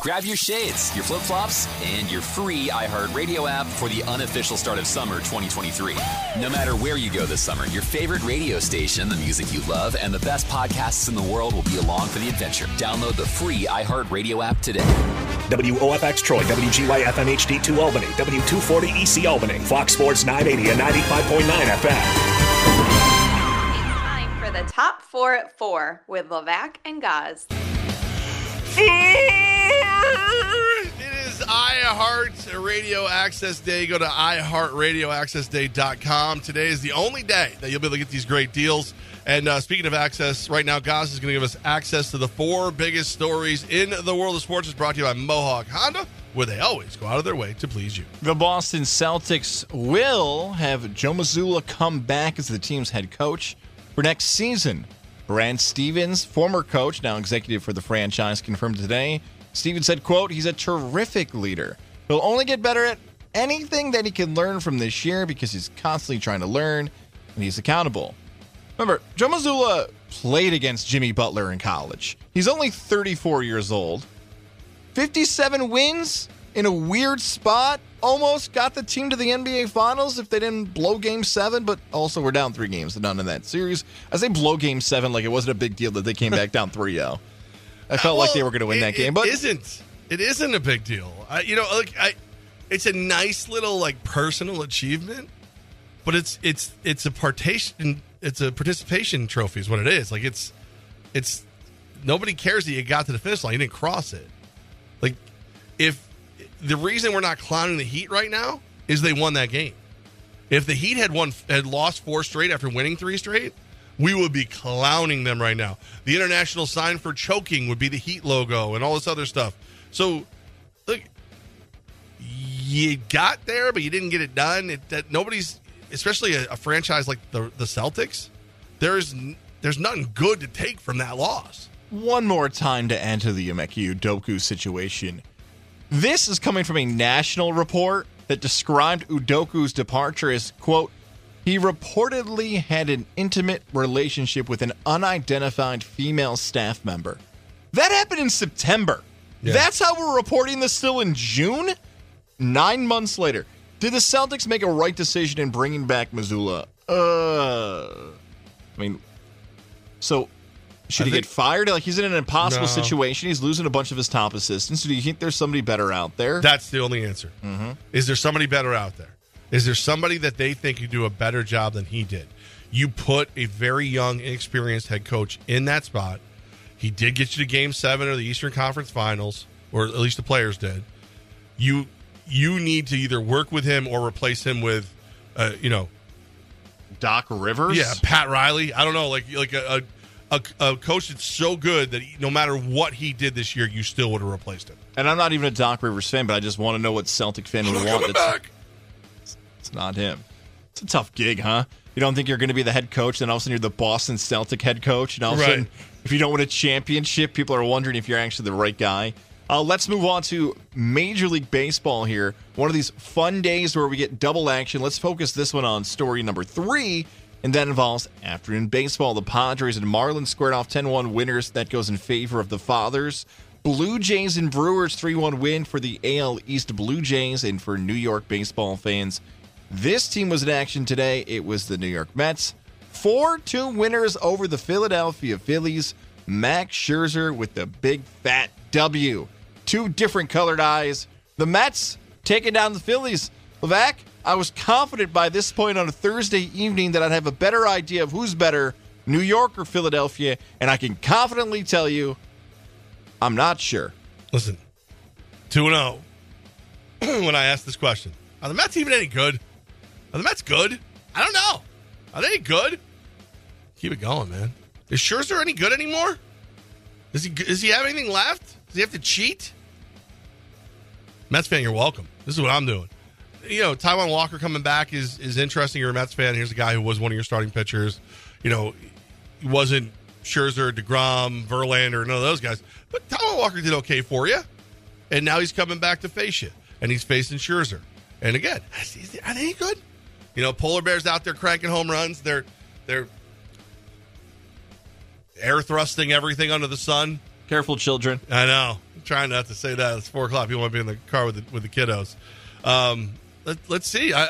Grab your shades, your flip flops, and your free iHeartRadio app for the unofficial start of summer 2023. No matter where you go this summer, your favorite radio station, the music you love, and the best podcasts in the world will be along for the adventure. Download the free iHeartRadio app today. WOFX Troy, WGY FM HD2 Albany, W240 EC Albany, Fox Sports 980 and 95.9 FM. Time for the top four at four with Levac and Gaz. IHeart Radio Access Day. Go to iHeartRadioAccessDay.com. Today is the only day that you'll be able to get these great deals. And uh, speaking of access, right now, Gaz is going to give us access to the four biggest stories in the world of sports. It's brought to you by Mohawk Honda, where they always go out of their way to please you. The Boston Celtics will have Joe Mazzulla come back as the team's head coach for next season. Brad Stevens, former coach, now executive for the franchise, confirmed today. Stevens said, quote, he's a terrific leader. He'll only get better at anything that he can learn from this year because he's constantly trying to learn and he's accountable. Remember, Joe Mazzulla played against Jimmy Butler in college. He's only 34 years old. 57 wins in a weird spot. Almost got the team to the NBA Finals if they didn't blow game seven, but also we're down three games to none in that series. I say blow game seven like it wasn't a big deal that they came back down 3 0. I felt like they were going to win It- that game, but isn't. It isn't a big deal. I, you know, like I, it's a nice little like personal achievement, but it's it's it's a participation it's a participation trophy is what it is. Like it's it's nobody cares that you got to the finish line. You didn't cross it. Like if the reason we're not clowning the Heat right now is they won that game. If the Heat had won had lost four straight after winning three straight, we would be clowning them right now. The international sign for choking would be the Heat logo and all this other stuff. So, look, you got there, but you didn't get it done. It, that nobody's, especially a, a franchise like the the Celtics, there's there's nothing good to take from that loss. one more time to enter the Yumeki Udoka situation. This is coming from a national report that described Udoka's departure as, quote, he reportedly had an intimate relationship with an unidentified female staff member. That happened in September. Yeah. That's how we're reporting this still in June? Nine months later. Did the Celtics make a right decision in bringing back Mazzulla? Uh, I mean, so should I he think- get fired? Like he's in an impossible No. situation. He's losing a bunch of his top assistants. Do you think there's somebody better out there? That's the only answer. Is there somebody better out there? Is there somebody that they think could do a better job than he did? You put a very young, inexperienced head coach in that spot. He did get you to Game Seven of the Eastern Conference Finals, or at least the players did. You you need to either work with him or replace him with, uh, you know, Doc Rivers. yeah, Pat Riley. I don't know, like like a a, a, coach that's so good that he, no matter what he did this year, you still would have replaced him. And I'm not even a Doc Rivers fan, but I just want to know what Celtic fan would want. That's, back. It's not him. It's a tough gig, huh? You don't think you're going to be the head coach, then all of a sudden you're the Boston Celtic head coach, and all of a Right. sudden, if you don't win a championship, people are wondering if you're actually the right guy. Uh, let's move on to Major League Baseball here. One of these fun days where we get double action. Let's focus this one on story number three, and that involves afternoon baseball. The Padres and Marlins squared off 10 1 winners. That goes in favor of the Fathers. Blue Jays and Brewers 3 1 win for the AL East Blue Jays and for New York baseball fans. This team was in action today. It was the New York Mets. 4 2 winners over the Philadelphia Phillies. Max Scherzer with the big fat W. Two different colored eyes. The Mets taking down the Phillies. Levac, I was confident by this point on a Thursday evening that I'd have a better idea of who's better, New York or Philadelphia, and I can confidently tell you I'm not sure. Listen, 2 0. When I asked this question, are the Mets even any good? Are the Mets good? I don't know. Are they good? Keep it going, man. Is Scherzer any good anymore? Does he, does he have anything left? Does he have to cheat? Mets fan, you're welcome. This is what I'm doing. You know, Taijuan Walker coming back is is interesting. You're a Mets fan. Here's a guy who was one of your starting pitchers. You know, he wasn't Scherzer, DeGrom, Verlander, none of those guys. But Taijuan Walker did okay for you. And now he's coming back to face you. And he's facing Scherzer. And again, are they good? You know, Polar Bears out there cranking home runs. They're they're air thrusting everything under the sun. Careful, children. I know. I'm trying not to say that. It's four o'clock. You want to be in the car with the, with the kiddos. Um, let, let's see. I,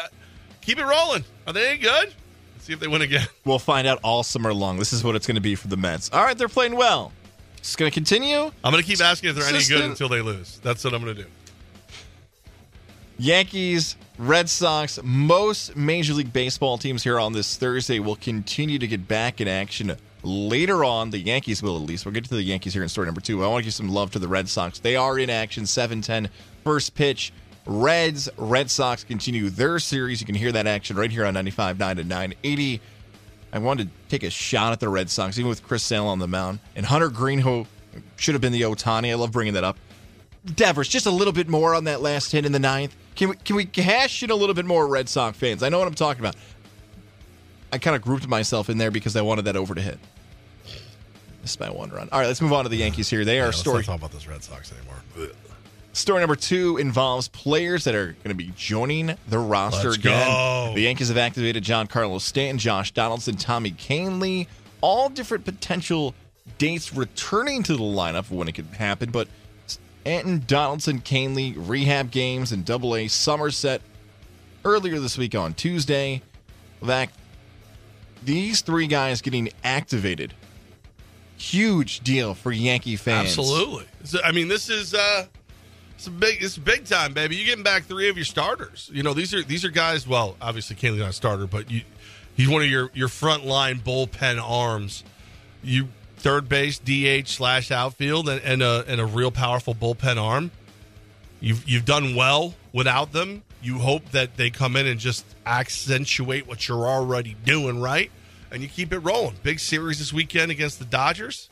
keep it rolling. Are they any good? Let's see if they win again. We'll find out all summer long. This is what it's going to be for the Mets. All right, they're playing well. It's going to continue. I'm going to keep asking if they're any good until they lose. That's what I'm going to do. Yankees, Red Sox, most Major League Baseball teams here on this Thursday will continue to get back in action later on. The Yankees will at least. We'll get to the Yankees here in story number two. I want to give some love to the Red Sox. They are in action 7 10, first pitch. Reds, Red Sox continue their series. You can hear that action right here on 95.9 and 980. I wanted to take a shot at the Red Sox, even with Chris Sale on the mound. And Hunter Greene, who should have been the Ohtani. I love bringing that up. Devers, just a little bit more on that last hit in the ninth. Can we can we cash in a little bit more Red Sox fans? I know what I'm talking about. I kind of grouped myself in there because I wanted that over to hit. Missed by one run. All right, let's move on to the Yankees here. They are Yeah, story not talk about those Red Sox anymore. Story number two involves players that are going to be joining the roster Let's again. go. The Yankees have activated Giancarlo Stanton, Josh Donaldson, Tommy Kahnle, all different potential dates returning to the lineup when it could happen. But Stanton, Donaldson, Kahnle, rehab games in Double A Somerset earlier this week on Tuesday. That these three guys getting activated, huge deal for Yankee fans. Absolutely. So, I mean, this is uh, it's big, it's big time, baby. You're getting back three of your starters. You know, these are these are guys. Well, obviously, Kahnle's not a starter, but you, he's one of your your front line bullpen arms. You third base, DH slash outfield, and, and a and a real powerful bullpen arm. You've you've done well without them. You hope that they come in and just accentuate what you're already doing right, and you keep it rolling. Big series this weekend against the Dodgers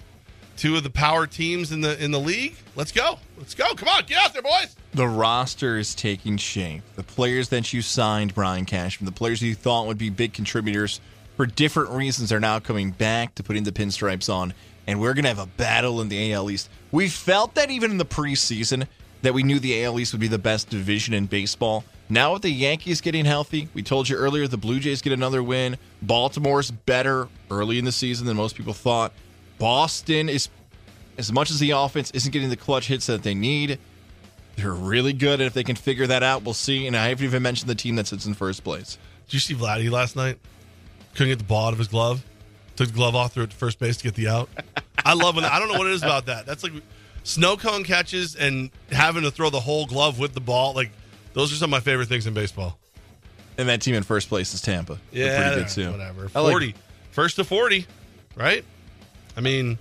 two of the power teams in the in the league. Let's go. Let's go. Come on, get out there, boys. The roster is taking shape. The players that you signed, Brian Cashman, the players you thought would be big contributors for different reasons are now coming back to putting the pinstripes on. And we're to have a battle in the AL East. We felt that even in the preseason that we knew the AL East would be the best division in baseball. Now with the Yankees getting healthy, we told you earlier the Blue Jays get another win. Baltimore's better early in the season than most people thought. Boston is as much as the offense isn't getting the clutch hits that they need, they're really good. And if they can figure that out, we'll see. And I haven't even mentioned the team that sits in first place. Did you see Vladdy last night? Couldn't get the ball out of his glove. Took the glove off, threw it to first base to get the out. I love when I don't know what it is about that. That's like snow cone catches and having to throw the whole glove with the ball. Like those are some of my favorite things in baseball. And that team in first place is Tampa. They're Yeah, pretty good too. whatever. I like- Forty, first to forty, right? I mean,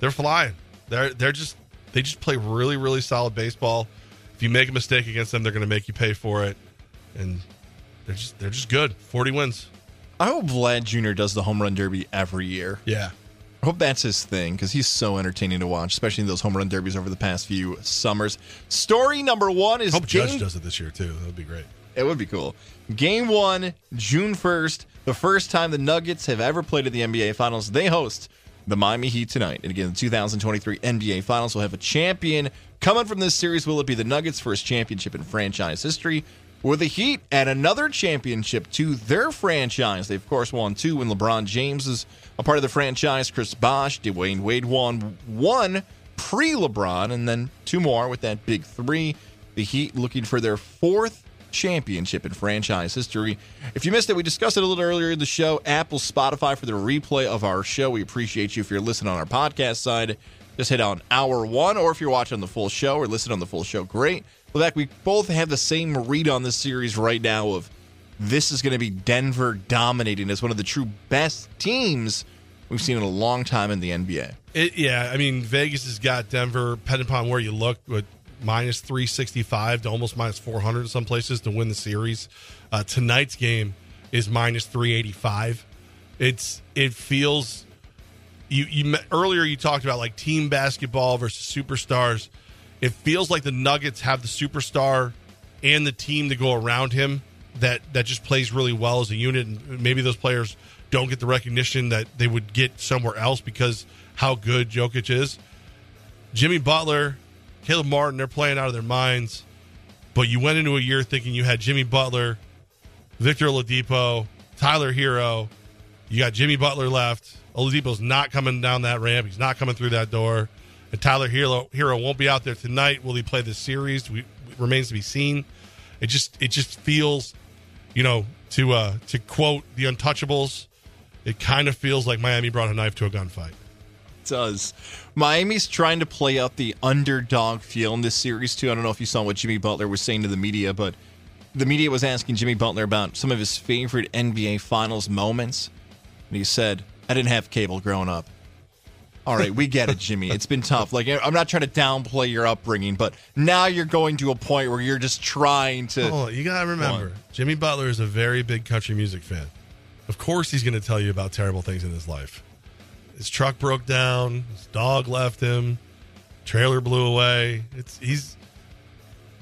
they're flying. They're they're just they just play really really solid baseball. If you make a mistake against them, they're going to make you pay for it, and they're just they're just good. Forty wins. I hope Vlad Jr. does the home run derby every year. Yeah, I hope that's his thing because he's so entertaining to watch, especially those home run derbies over the past few summers. Story number one is hope game- Judge does it this year too. That would be great. It would be cool. Game one, June 1st, the first time the Nuggets have ever played at the NBA Finals. They host the Miami Heat tonight. And again, the 2023 NBA Finals will have a champion. Coming from this series, will it be the Nuggets' first championship in franchise history? Or the Heat add another championship to their franchise? They, of course, won two when LeBron James is a part of the franchise. Chris Bosh, Dwyane Wade won one pre LeBron, and then two more with that big three. The Heat looking for their fourth championship in franchise history. If you missed it, we discussed it a little earlier in the show. Apple, Spotify for the replay of our show. We appreciate you if you're listening on our podcast side. Just hit on hour one, or if you're watching the full show or listen on the full show, great. Fact, we both have the same read on this series right now of this is going to be Denver dominating as one of the true best teams we've seen in a long time in the NBA. It, yeah, I mean Vegas has got Denver, depending upon where you look, with minus three sixty five to almost minus four hundred in some places to win the series. Uh, tonight's game is minus three eighty five. It's it feels you you earlier you talked about like team basketball versus superstars. It feels like the Nuggets have the superstar and the team to go around him that that just plays really well as a unit and maybe those players don't get the recognition that they would get somewhere else because how good Jokic is. Jimmy Butler, Caleb Martin, they're playing out of their minds. But you went into a year thinking you had Jimmy Butler, Victor Oladipo, Tyler Herro. You got Jimmy Butler left. Oladipo's not coming down that ramp. He's not coming through that door. Tyler Herro, Herro won't be out there tonight. Will he play the series? We, remains to be seen. It just it just feels, you know, to uh, to quote the Untouchables, it kind of feels like Miami brought a knife to a gunfight. It does. Miami's trying to play out the underdog feel in this series too. I don't know if you saw what Jimmy Butler was saying to the media, but the media was asking Jimmy Butler about some of his favorite NBA Finals moments, and he said, "I didn't have cable growing up." All right, we get it, Jimmy. It's been tough. Like I'm not trying to downplay your upbringing, but now you're going to a point where you're just trying to. Oh, you gotta remember, Jimmy Butler is a very big country music fan. Of course, he's going to tell you about terrible things in his life. His truck broke down. His dog left him. Trailer blew away. It's he's.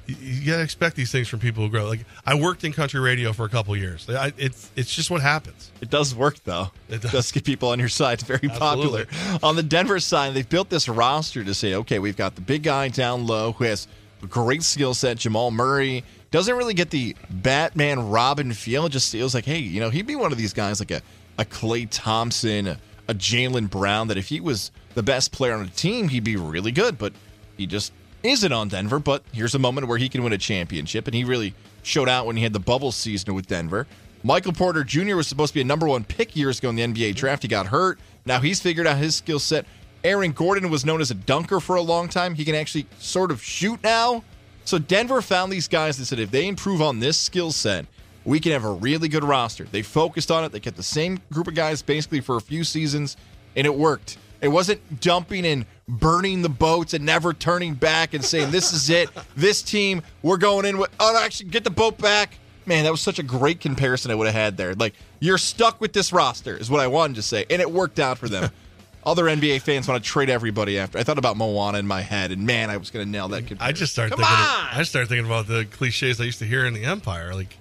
You, you gotta expect these things from people who grow. Like I worked in country radio for a couple years. I, it's it's just what happens. It does work though. It does. does get people on your side. It's very popular. On the Denver side, they've built this roster to say, okay, we've got the big guy down low who has a great skill set. Jamal Murray doesn't really get the Batman Robin feel. It just feels like, hey, you know, he'd be one of these guys like a a Klay Thompson, a, a Jaylen Brown. That if he was the best player on the team, he'd be really good. But he just isn't on Denver, but here's a moment where he can win a championship, and he really showed out when he had the bubble season with Denver. Michael Porter Jr. was supposed to be a number one pick years ago in the NBA draft. He got hurt. Now he's figured out his skill set. Aaron Gordon was known as a dunker for a long time. He can actually sort of shoot now. So Denver found these guys that said if they improve on this skill set, we can have a really good roster. They focused on it. They kept the same group of guys basically for a few seasons, and it worked. It wasn't dumping and burning the boats and never turning back and saying, This is it. This team, we're going in with, oh, actually, get the boat back. Man, that was such a great comparison I would have had there. Like, you're stuck with this roster, is what I wanted to say. And it worked out for them. Other NBA fans want to trade everybody after. I thought about Moana in my head, and man, I was going to nail that. Comparison. I just started Come thinking. on! I started thinking about the cliches I used to hear in the Empire, like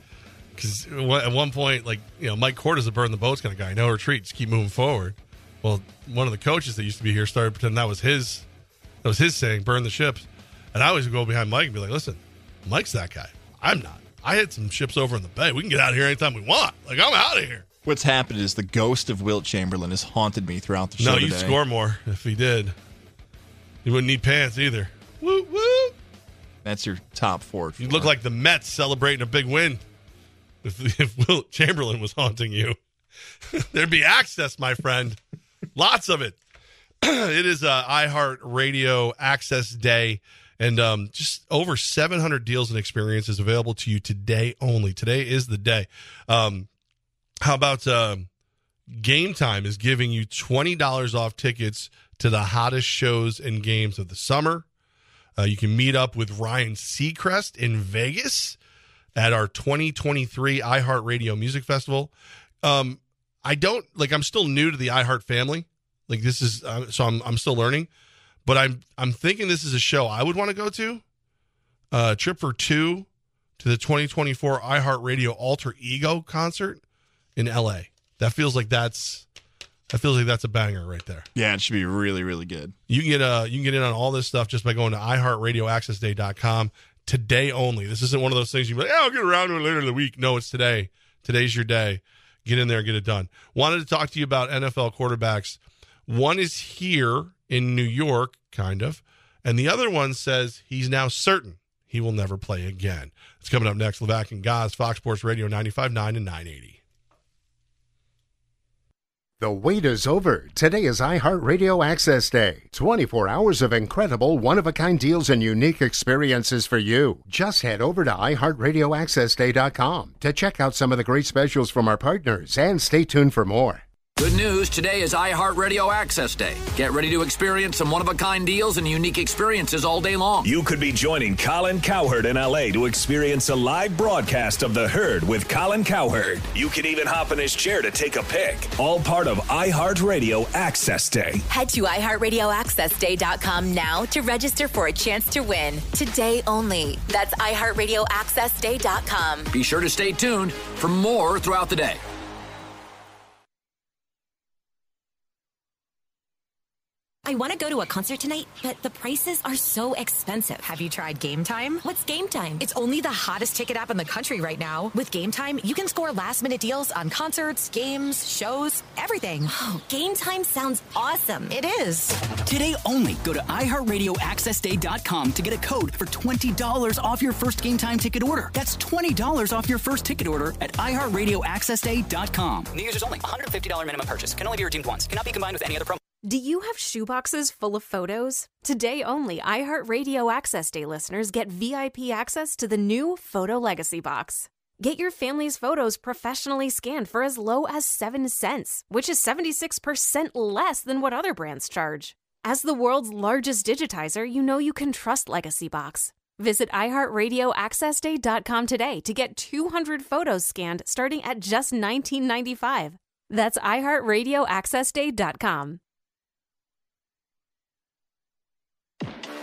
because at one point, like you know, Mike Cord is a burn the boats kind of guy. No retreat, just keep moving forward. Well, one of the coaches that used to be here started pretending that was his. That was his saying, "Burn the ships." And I always go behind Mike and be like, "Listen, Mike's that guy. I'm not. I had some ships over in the bay. We can get out of here anytime we want. Like I'm out of here." What's happened is the ghost of Wilt Chamberlain has haunted me throughout the show. No, you today. score more if he did. You wouldn't need pants either. Woo woo. That's your top four. You look like the Mets celebrating a big win. If, if Wilt Chamberlain was haunting you, there'd be access, my friend. Lots of it. it is uh, iHeart Radio Access Day, and um, just over 700 deals and experiences available to you today only. Today is the day. Um, how about um, Game Time is giving you $20 off tickets to the hottest shows and games of the summer. Uh, you can meet up with Ryan Seacrest in Vegas at our 2023 iHeartRadio Music Festival. Um, I don't like. I'm still new to the iHeart family. Like this is uh, so I'm I'm still learning, but I'm I'm thinking this is a show I would want to go to. Uh, trip for two to the 2024 iHeartRadio Alter Ego concert in LA. That feels like that's that feels like that's a banger right there. Yeah, it should be really, really good. You can get uh you can get in on all this stuff just by going to iHeartRadioAccessDay.com today only. This isn't one of those things you be like, yeah, I'll get around to it later in the week. No, it's today. Today's your day. Get in there and get it done. Wanted to talk to you about NFL quarterbacks. One is here in New York, kind of, and the other one says he's now certain he will never play again. It's coming up next. Levac and Gaz, Fox Sports Radio 95.9 and 980. The wait is over. Today is iHeartRadio Access Day. 24 hours of incredible, one of a kind deals and unique experiences for you. Just head over to iHeartRadioAccessDay.com to check out some of the great specials from our partners and stay tuned for more. Good news today is iHeartRadio Access Day. Get ready to experience some one of a kind deals and unique experiences all day long. You could be joining Colin Cowherd in LA to experience a live broadcast of The Herd with Colin Cowherd. You could even hop in his chair to take a pic. All part of iHeartRadio Access Day. Head to iHeartRadioAccessDay.com now to register for a chance to win. Today only. That's iHeartRadioAccessDay.com. Be sure to stay tuned for more throughout the day. I want to go to a concert tonight, but the prices are so expensive. Have you tried Game Time? What's Game Time? It's only the hottest ticket app in the country right now. With Game Time, you can score last minute deals on concerts, games, shows, everything. Oh, Game Time sounds awesome. It is. Today only, go to iHeartRadioAccessDay.com to get a code for $20 off your first Game Time ticket order. That's $20 off your first ticket order at iHeartRadioAccessDay.com. New users only. $150 minimum purchase. Can only be redeemed once. Cannot be combined with any other promo. Do you have shoeboxes full of photos? Today only, iHeartRadio Access Day listeners get VIP access to the new Photo Legacy Box. Get your family's photos professionally scanned for as low as 7 cents, which is 76% less than what other brands charge. As the world's largest digitizer, you know you can trust Legacy Box. Visit iHeartRadioAccessDay.com today to get 200 photos scanned starting at just $19.95. That's iHeartRadioAccessDay.com.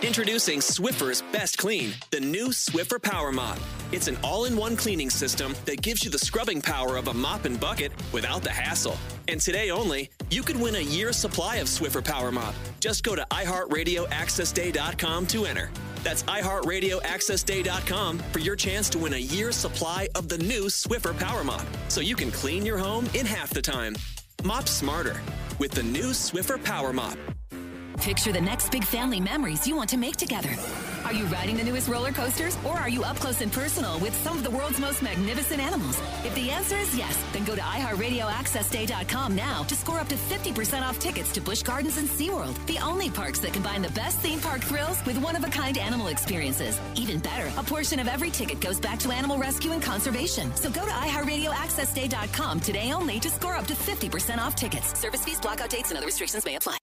Introducing Swiffer's Best Clean, the new Swiffer Power Mop. It's an all in one cleaning system that gives you the scrubbing power of a mop and bucket without the hassle. And today only, you could win a year's supply of Swiffer Power Mop. Just go to iHeartRadioAccessDay.com to enter. That's iHeartRadioAccessDay.com for your chance to win a year's supply of the new Swiffer Power Mop so you can clean your home in half the time. Mop smarter with the new Swiffer Power Mop. Picture the next big family memories you want to make together. Are you riding the newest roller coasters or are you up close and personal with some of the world's most magnificent animals? If the answer is yes, then go to iHeartRadioAccessDay.com now to score up to 50% off tickets to Busch Gardens and SeaWorld, the only parks that combine the best theme park thrills with one of a kind animal experiences. Even better, a portion of every ticket goes back to animal rescue and conservation. So go to iHeartRadioAccessDay.com today only to score up to 50% off tickets. Service fees, blackout dates, and other restrictions may apply.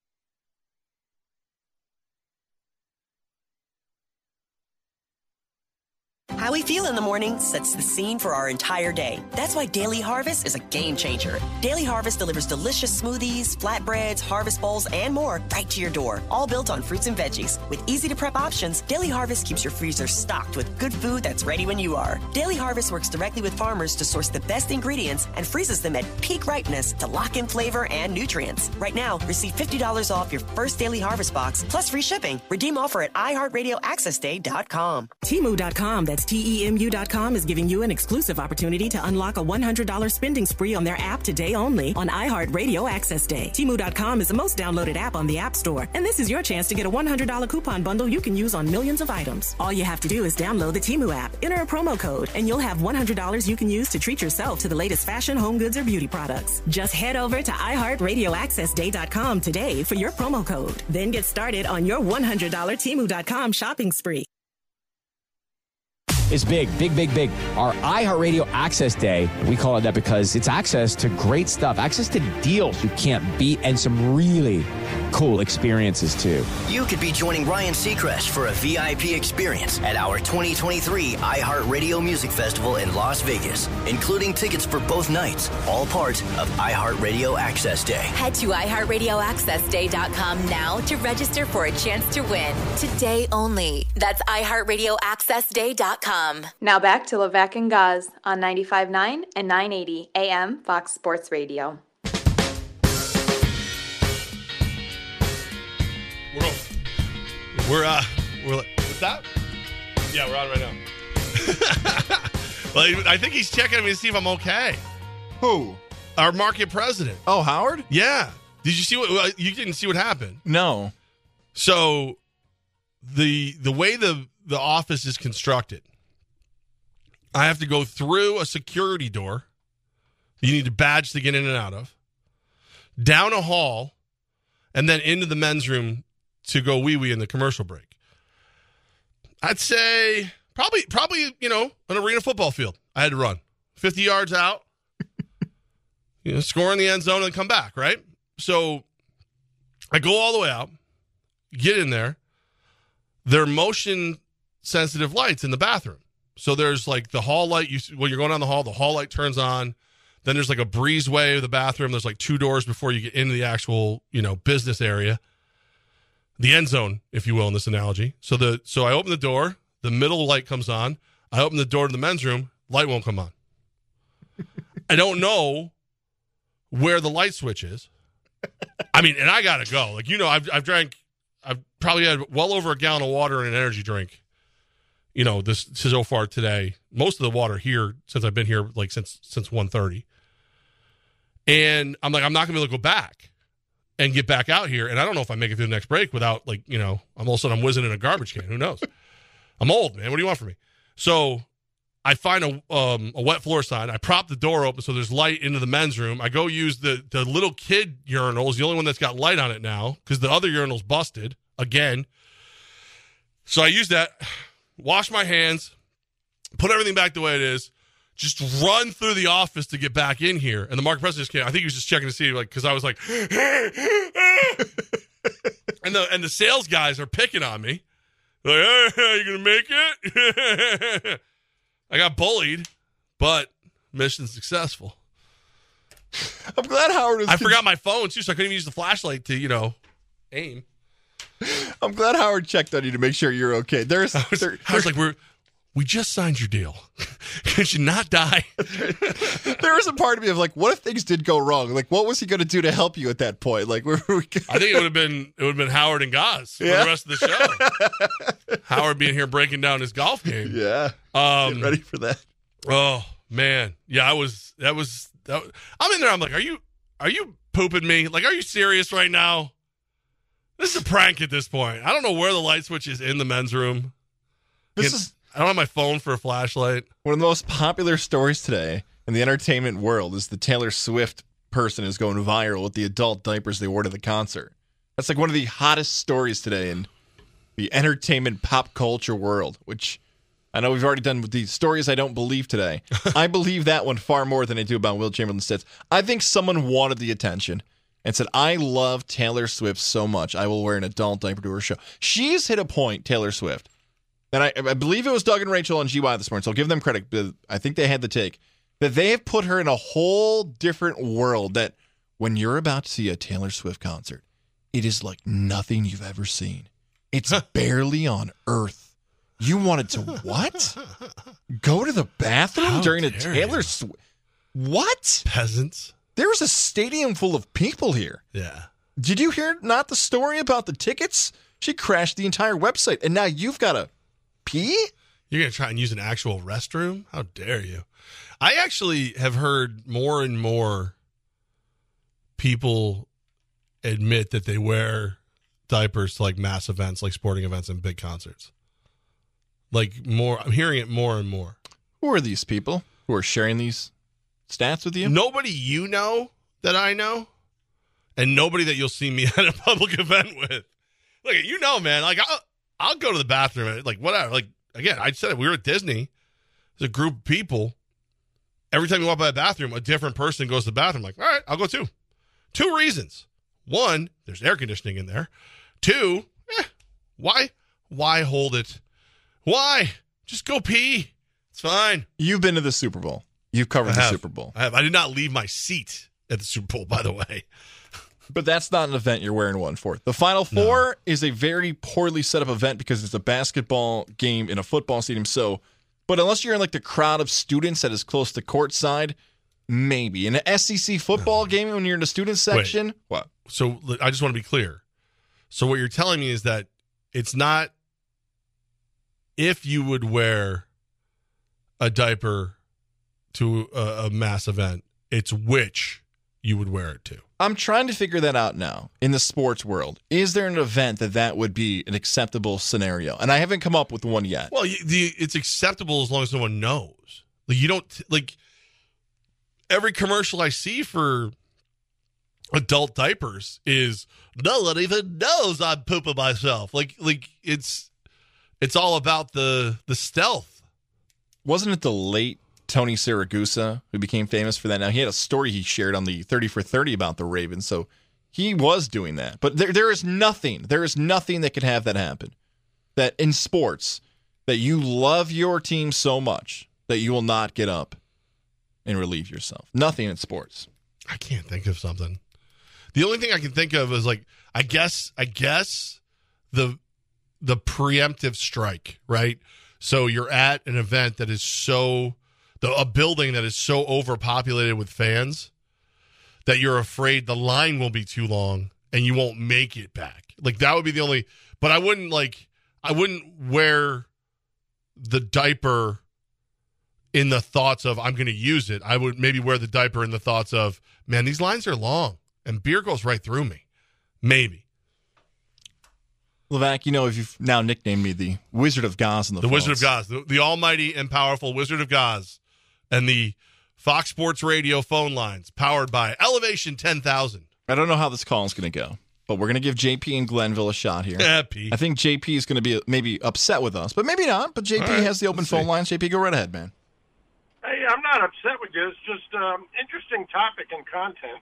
How we feel in the morning sets the scene for our entire day. That's why Daily Harvest is a game changer. Daily Harvest delivers delicious smoothies, flatbreads, harvest bowls, and more right to your door, all built on fruits and veggies. With easy to prep options, Daily Harvest keeps your freezer stocked with good food that's ready when you are. Daily Harvest works directly with farmers to source the best ingredients and freezes them at peak ripeness to lock in flavor and nutrients. Right now, receive $50 off your first Daily Harvest box plus free shipping. Redeem offer at iHeartRadioAccessDay.com. Temu.com, that's T-E-M-U.com is giving you an exclusive opportunity to unlock a $100 spending spree on their app today only on iHeartRadio Access Day. Temu.com is the most downloaded app on the App Store, and this is your chance to get a $100 coupon bundle you can use on millions of items. All you have to do is download the Temu app, enter a promo code, and you'll have $100 you can use to treat yourself to the latest fashion, home goods, or beauty products. Just head over to iHeartRadioAccessDay.com today for your promo code. Then get started on your $100 Temu.com shopping spree. Is big, big, big, big. Our iHeartRadio Access Day, we call it that because it's access to great stuff, access to deals you can't beat, and some really cool experiences too. You could be joining Ryan Seacrest for a VIP experience at our 2023 iHeartRadio Music Festival in Las Vegas, including tickets for both nights, all part of iHeartRadio Access Day. Head to iHeartRadioAccessDay.com now to register for a chance to win. Today only. That's iHeartRadioAccessDay.com. Now back to Levac and Gaz on 95.9 and 980 AM Fox Sports Radio. We're uh, we're like, what's that? Yeah, we're on right now. well, I think he's checking me to see if I'm okay. Who? Our market president. Oh, Howard? Yeah. Did you see what uh, you didn't see what happened? No. So the the way the the office is constructed, I have to go through a security door. You need a badge to get in and out of. Down a hall, and then into the men's room to go wee wee in the commercial break. I'd say probably probably you know an arena football field. I had to run fifty yards out, you know, score in the end zone and come back. Right. So I go all the way out, get in there. Are motion sensitive lights in the bathroom. So there's like the hall light. You when you're going down the hall, the hall light turns on. Then there's like a breezeway of the bathroom. There's like two doors before you get into the actual you know business area, the end zone, if you will, in this analogy. So the so I open the door, the middle light comes on. I open the door to the men's room, light won't come on. I don't know where the light switch is. I mean, and I gotta go. Like you know, I've I've drank, I've probably had well over a gallon of water and an energy drink. You know, this so far today. Most of the water here since I've been here, like since since 1.30. And I'm like, I'm not gonna be able to go back and get back out here. And I don't know if I make it through the next break without like, you know, I'm all of a sudden I'm whizzing in a garbage can. Who knows? I'm old, man. What do you want from me? So I find a um, a wet floor sign. I prop the door open so there's light into the men's room. I go use the the little kid urinal is the only one that's got light on it now because the other urinal's busted again. So I use that, wash my hands, put everything back the way it is, just run through the office to get back in here. And the market president just came. I think he was just checking to see like because I was like, and the and the sales guys are picking on me. Like, hey, are you gonna make it? I got bullied, but mission successful. I'm glad Howard was. I forgot my phone too, so I couldn't even use the flashlight to, you know, aim. I'm glad Howard checked on you to make sure you're okay. There's, I was, there, I was like, we're we just signed your deal. Could you not die? there was a part of me of like, what if things did go wrong? Like, what was he going to do to help you at that point? Like, where were we? I think it would have been it would have been Howard and for Yeah. the rest of the show. Howard being here breaking down his golf game. Yeah, Um, get ready for that. Oh man, yeah, I was. That was. That, was- I'm in there. I'm like, are you are you pooping me? Like, are you serious right now? This is a prank at this point. I don't know where the light switch is in the men's room. This is- I don't have my phone for a flashlight. One of the most popular stories today in the entertainment world is the Taylor Swift person is going viral with the adult diapers they wore to the concert. That's like one of the hottest stories today in the entertainment pop culture world, which I know we've already done with the stories I don't believe today. I believe that one far more than I do about Wilt Chamberlain's stats. I think someone wanted the attention and said, I love Taylor Swift so much. I will wear an adult diaper to her show. She's hit a point, Taylor Swift, and I, I believe it was Doug and Rachel on GY this morning, so I'll give them credit. but I think they had the take that they have put her in a whole different world. That when you're about to see a Taylor Swift concert, it is like nothing you've ever seen. It's barely on Earth. You wanted to what? Go to the bathroom How during a Taylor. Swift? What? Peasants. There was a stadium full of people here. Yeah. Did you hear not the story about the tickets? She crashed the entire website, and now you've got to pee. You're gonna try and use an actual restroom? How dare you? I actually have heard more and more people admit that they wear diapers to like mass events, like sporting events and big concerts. Like more, I'm hearing it more and more. Who are these people who are sharing these stats with you? Nobody you know that I know, and nobody that you'll see me at a public event with. Look, you know, man. Like I'll, I'll go to the bathroom, like whatever. Like again, I said it. We were at Disney. There's a group of people. Every time you walk by a bathroom, a different person goes to the bathroom. Like, all right, I'll go too. Two reasons. One, there's air conditioning in there. Two, eh, why, why hold it? Why? Just go pee. It's fine. You've been to the Super Bowl. You've covered the. Super Bowl. I have. I did not leave my seat at the Super Bowl, by the way. But that's not an event you're wearing one for. The Final Four is a very poorly set up event because it's a basketball game in a football stadium. So, but unless you're in like the crowd of students that is close to courtside, maybe. In an SEC football game when you're in the student section, what? So I just want to be clear. So what you're telling me is that it's not if you would wear a diaper to a, a mass event, it's which you would wear it to. I'm trying to figure that out now in the sports world. Is there an event that that would be an acceptable scenario? And I haven't come up with one yet. Well, you, the it's acceptable as long as no one knows. Like you don't like every commercial I see for adult diapers is no one even knows I'm pooping myself. Like like it's it's all about the the stealth. Wasn't it the late Tony Siragusa who became famous for that? Now he had a story he shared on the 30 for 30 about the Ravens, so he was doing that. But there there is nothing, there is nothing that could have that happen. That in sports, that you love your team so much that you will not get up and relieve yourself. Nothing in sports. I can't think of something. The only thing I can think of is like I guess I guess the the preemptive strike, right? So you're at an event that is so the a building that is so overpopulated with fans that you're afraid the line will be too long and you won't make it back. Like that would be the only. But I wouldn't like. I wouldn't wear the diaper in the thoughts of I'm going to use it. I would maybe wear the diaper in the thoughts of man, these lines are long and beer goes right through me. Maybe. Levac, you know, if you've now nicknamed me the Wizard of Gaz in the The Wizard of. Gaz, the, the almighty and powerful Wizard of Gaz, and the Fox Sports Radio phone lines powered by Elevation 10,000. I don't know how this call is going to go, but we're going to give JP and Glenville a shot here. Yeah, I think JP is going to be maybe upset with us, but maybe not. But JP All right, has the open phone see. lines. JP, go right ahead, man. Hey, I'm not upset with you. It's just um, interesting topic and content.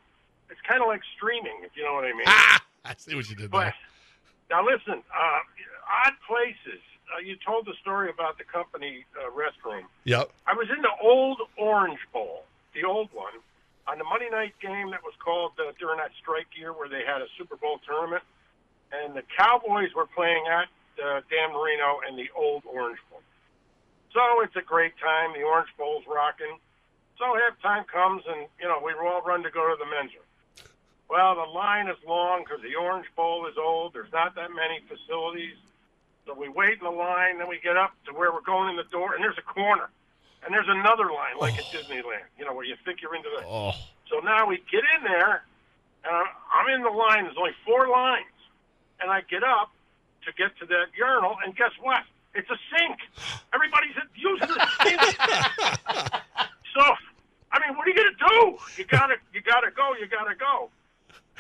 It's kind of like streaming, if you know what I mean. I see what you did But there. now listen, uh, odd places. Uh, you told the story about the company uh, restroom. Yep. I was in the old Orange Bowl, the old one, on the Monday night game that was called uh, during that strike year where they had a Super Bowl tournament, and the Cowboys were playing at uh, Dan Marino and the old Orange Bowl. So it's a great time. The Orange Bowl's rocking. So halftime comes, and you know we all run to go to the men's room. Well, the line is long because the Orange Bowl is old. There's not that many facilities. So we wait in the line, then we get up to where we're going in the door, and there's a corner. And there's another line, like at oh. Disneyland, you know, where you think you're into the. Oh. So now we get in there, and I'm- I'm in the line. There's only four lines. And I get up to get to that urinal, and guess what? It's a sink. Everybody's using the sink. so, I mean, what are you going to do? You gotta, you gotta go. You gotta go.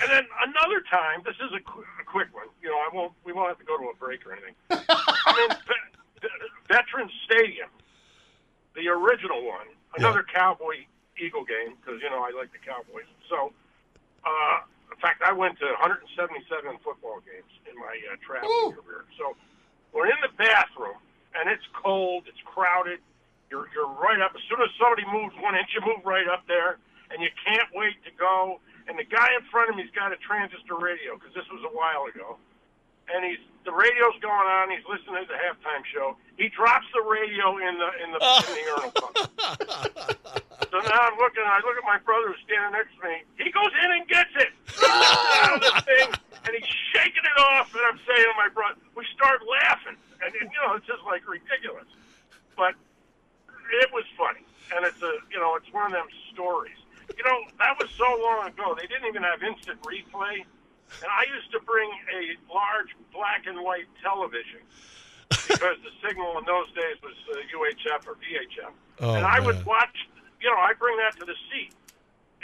And then another time, this is a, qu- a quick one. You know, I won't. We won't have to go to a break or anything. I'm in Ve- Veterans Stadium, the original one. Another Cowboy Eagle game because you know I like the Cowboys. So, uh, in fact, I went to 177 football games in my uh, traveling career. So, we're in the bathroom and it's cold. It's crowded. You're you're right up. As soon as somebody moves one inch, you move right up there, and you can't wait to go. And the guy in front of me's got a transistor radio because this was a while ago, and he's the radio's going on. He's listening to the halftime show. He drops the radio in the in the, in the urinal. So now I'm looking. I look at my brother who's standing next to me. He goes in and gets it. He lifts it out of the thing, and he's shaking it off. And I'm saying to my brother, we start laughing, and, and you know it's just like ridiculous, but it was funny, and it's a you know it's one of them stories. You know that was so long ago. They didn't even have instant replay, and I used to bring a large black and white television because the signal in those days was uh, UHF or VHF, Oh, and I would watch. You know, I bring that to the seat.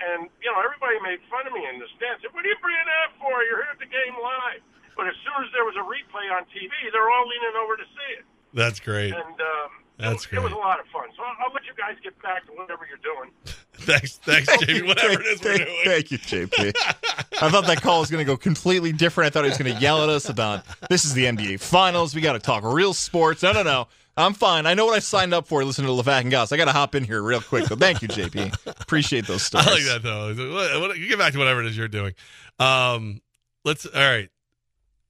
And, you know, everybody made fun of me in the stands. Said, what are you bringing that for? You're here at the game live. But as soon as there was a replay on TV, they're all leaning over to see it. That's great. And um, That's it, it was a lot of fun. So I'll, I'll let you guys get back to whatever you're doing. Thanks, thanks, Jamie. Whatever it is we're Thank- doing. Thank you, JP. I thought that call was going to go completely different. I thought he was going to yell at us about this is the NBA Finals. We got to talk real sports. No, no, no. I'm fine. I know what I signed up for. Listen to Levac and Gaz. I got to hop in here real quick. So thank you, JP. Appreciate those stories. I like that though. What- what- You get back to whatever it is you're doing. Um, let's all right.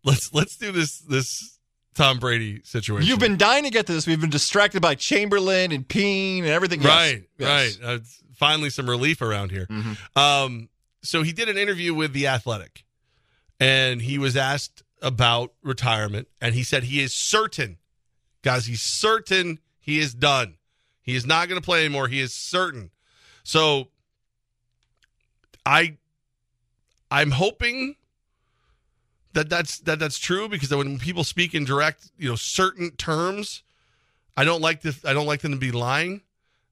Let's let's do this this Tom Brady situation. You've been dying to get to this. We've been distracted by Chamberlain and Peen and everything. Right, Yes. right. Uh, finally, some relief around here. Mm-hmm. Um, so he did an interview with the Athletic, and he was asked about retirement, and he said he is certain, guys. He's certain he is done. He is not going to play anymore. He is certain. So, I, I'm hoping that that's that that's true because when people speak in direct, you know, certain terms, I don't like this. I don't like them to be lying.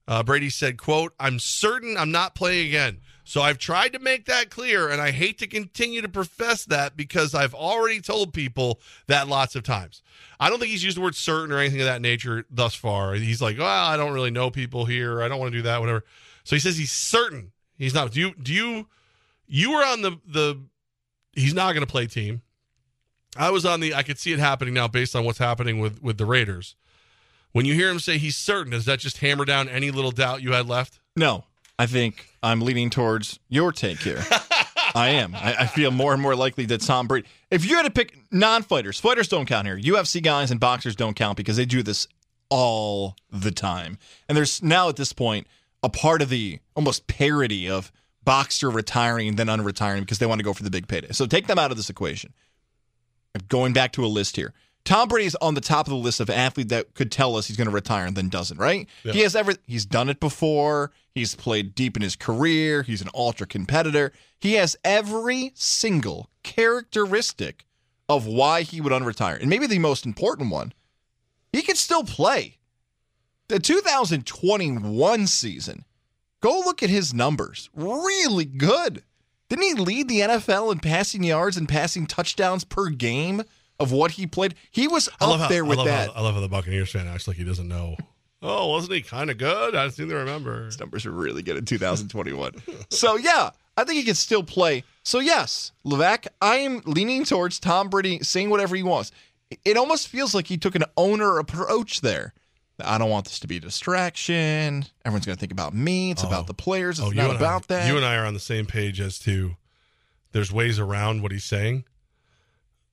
Uh, Brady said, "quote I'm certain I'm not playing again." So I've tried to make that clear, and I hate to continue to profess that because I've already told people that lots of times. I don't think he's used the word certain or anything of that nature thus far. He's like, "Well, I don't really know people here. I don't want to do that. Whatever." So he says he's certain he's not. Do you? Do you? You were on the the. He's not going to play team. I was on the. I could see it happening now based on what's happening with with the Raiders. When you hear him say he's certain, does that just hammer down any little doubt you had left? No, I think I'm leaning towards your take here. I am. I, I feel more and more likely that Tom Brady. If you had to pick non-fighters, fighters don't count here. UFC guys and boxers don't count because they do this all the time. And there's now at this point a part of the almost parody of boxer retiring and then unretiring because they want to go for the big payday. So take them out of this equation. Going back to a list here. Tom Brady's on the top of the list of athletes that could tell us he's going to retire and then doesn't, right? Yeah. He has ever he's done it before. He's played deep in his career. He's an ultra competitor. He has every single characteristic of why he would unretire. And maybe the most important one, he could still play. The 2021 season, go look at his numbers. Really good. Didn't he lead the NFL in passing yards and passing touchdowns per game of what he played? He was I love up how, there with I love that. How, I love how the Buccaneers fan acts like he doesn't know. Oh, wasn't he kind of good? I seem to remember. His numbers are really good in 2021. so yeah, I think he can still play. So yes, Levac, I am leaning towards Tom Brady saying whatever he wants. It almost feels like he took an owner approach there. I don't want this to be a distraction. Everyone's going to think about me. It's about the players. It's Oh, not about I, that. You and I are on the same page as to there's ways around what he's saying.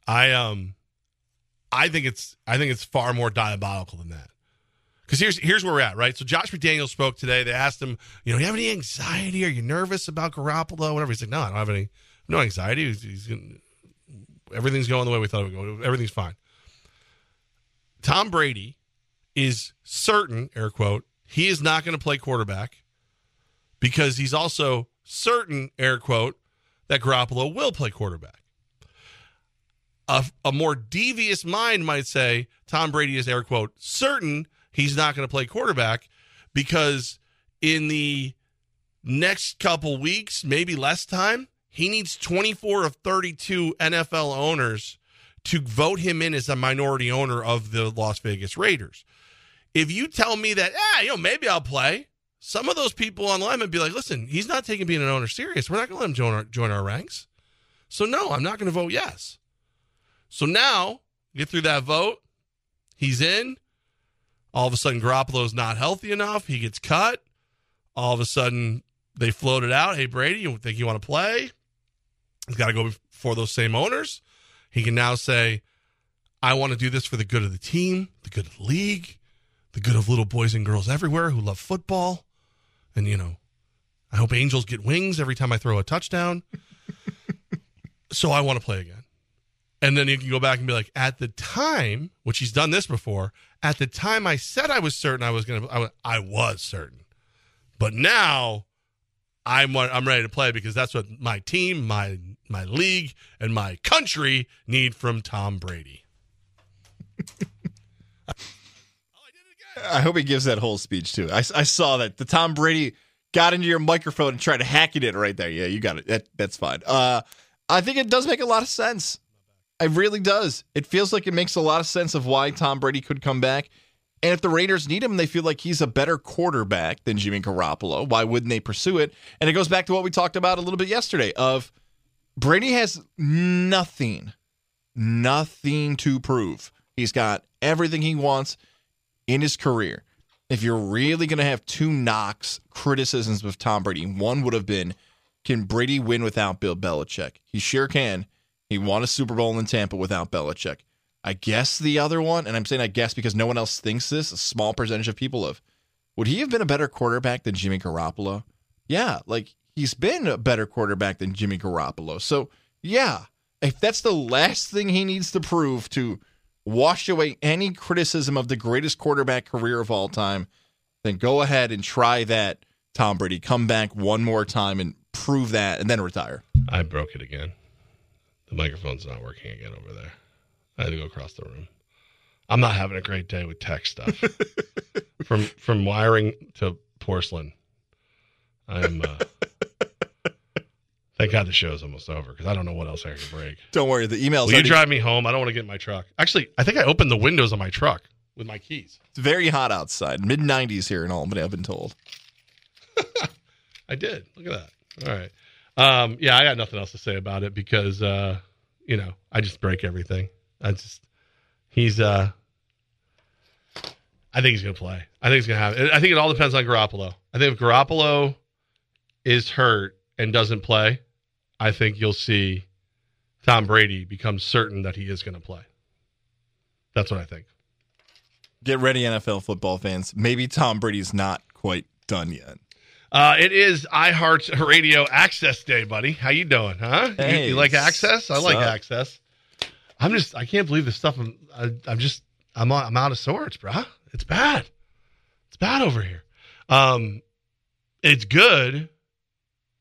I um I think it's I think it's far more diabolical than that. Because here's here's where we're at, right? So Josh McDaniel spoke today. They asked him, you know, you have any anxiety? Are you nervous about Garoppolo? Whatever. He's like, no, I don't have any no anxiety. He's, he's everything's going the way we thought it would go. Everything's fine. Tom Brady is certain, air quote, he is not going to play quarterback because he's also certain, air quote, that Garoppolo will play quarterback. A, a more devious mind might say Tom Brady is, air quote, certain he's not going to play quarterback because in the next couple weeks, maybe less time, he needs 24 of 32 NFL owners to vote him in as a minority owner of the Las Vegas Raiders. If you tell me that, ah, you know, maybe I'll play, some of those people online would be like, listen, he's not taking being an owner serious. We're not going to let him join our, join our ranks. So, no, I'm not going to vote yes. So now, get through that vote. He's in. All of a sudden, Garoppolo's not healthy enough. He gets cut. All of a sudden, they floated out. Hey, Brady, you think you want to play? He's got to go before those same owners. He can now say, I want to do this for the good of the team, the good of the league, the good of little boys and girls everywhere who love football. And, you know, I hope Angels get wings every time I throw a touchdown. so I want to play again. And then you can go back and be like, at the time, which he's done this before, at the time I said I was certain I was going to, I, was certain. But now I'm I'm ready to play because that's what my team, my my league, and my country need from Tom Brady. I hope he gives that whole speech too. I, I saw that the Tom Brady got into your microphone and tried to hack it in right there. Yeah, you got it. That, that's fine. Uh, I think it does make a lot of sense. It really does. It feels like it makes a lot of sense of why Tom Brady could come back. And if the Raiders need him, they feel like he's a better quarterback than Jimmy Garoppolo. Why wouldn't they pursue it? And it goes back to what we talked about a little bit yesterday of Brady has nothing, nothing to prove. He's got everything he wants in his career. If you're really going to have two knocks, criticisms of Tom Brady, one would have been can Brady win without Bill Belichick? He sure can. He won a Super Bowl in Tampa without Belichick. I guess the other one, and I'm saying I guess because no one else thinks this, a small percentage of people have. Would he have been a better quarterback than Jimmy Garoppolo? Yeah, like he's been a better quarterback than Jimmy Garoppolo. So, yeah, if that's the last thing he needs to prove to wash away any criticism of the greatest quarterback career of all time, then go ahead and try that, Tom Brady. Come back one more time and prove that, and then retire. I broke it again. The microphone's not working again over there. I had to go across the room. I'm not having a great day with tech stuff. from from wiring to porcelain. I'm uh Thank God the show's almost over because I don't know what else I can break. Don't worry, the emails. Will you drive me home? I don't want to get in my truck. Actually, I think I opened the windows on my truck with my keys. It's very hot outside. Mid 90s here in Albany, I've been told. I did. Look at that. All right. Um, yeah, I got nothing else to say about it because uh, you know, I just break everything. I just he's uh I think he's gonna play. I think he's gonna have I think it all depends on Garoppolo. I think if Garoppolo is hurt and doesn't play, I think you'll see Tom Brady become certain that he is gonna play. That's what I think. Get ready, NFL football fans. Maybe Tom Brady's not quite done yet. Uh, it is iHeart's Radio Access Day, buddy. How you doing, huh? You- Hey, you, like access? I like sup? access. I'm just, I can't believe this stuff. I'm, I, I'm just, I'm, I'm out of sorts, bruh. It's bad. It's bad over here. Um, it's good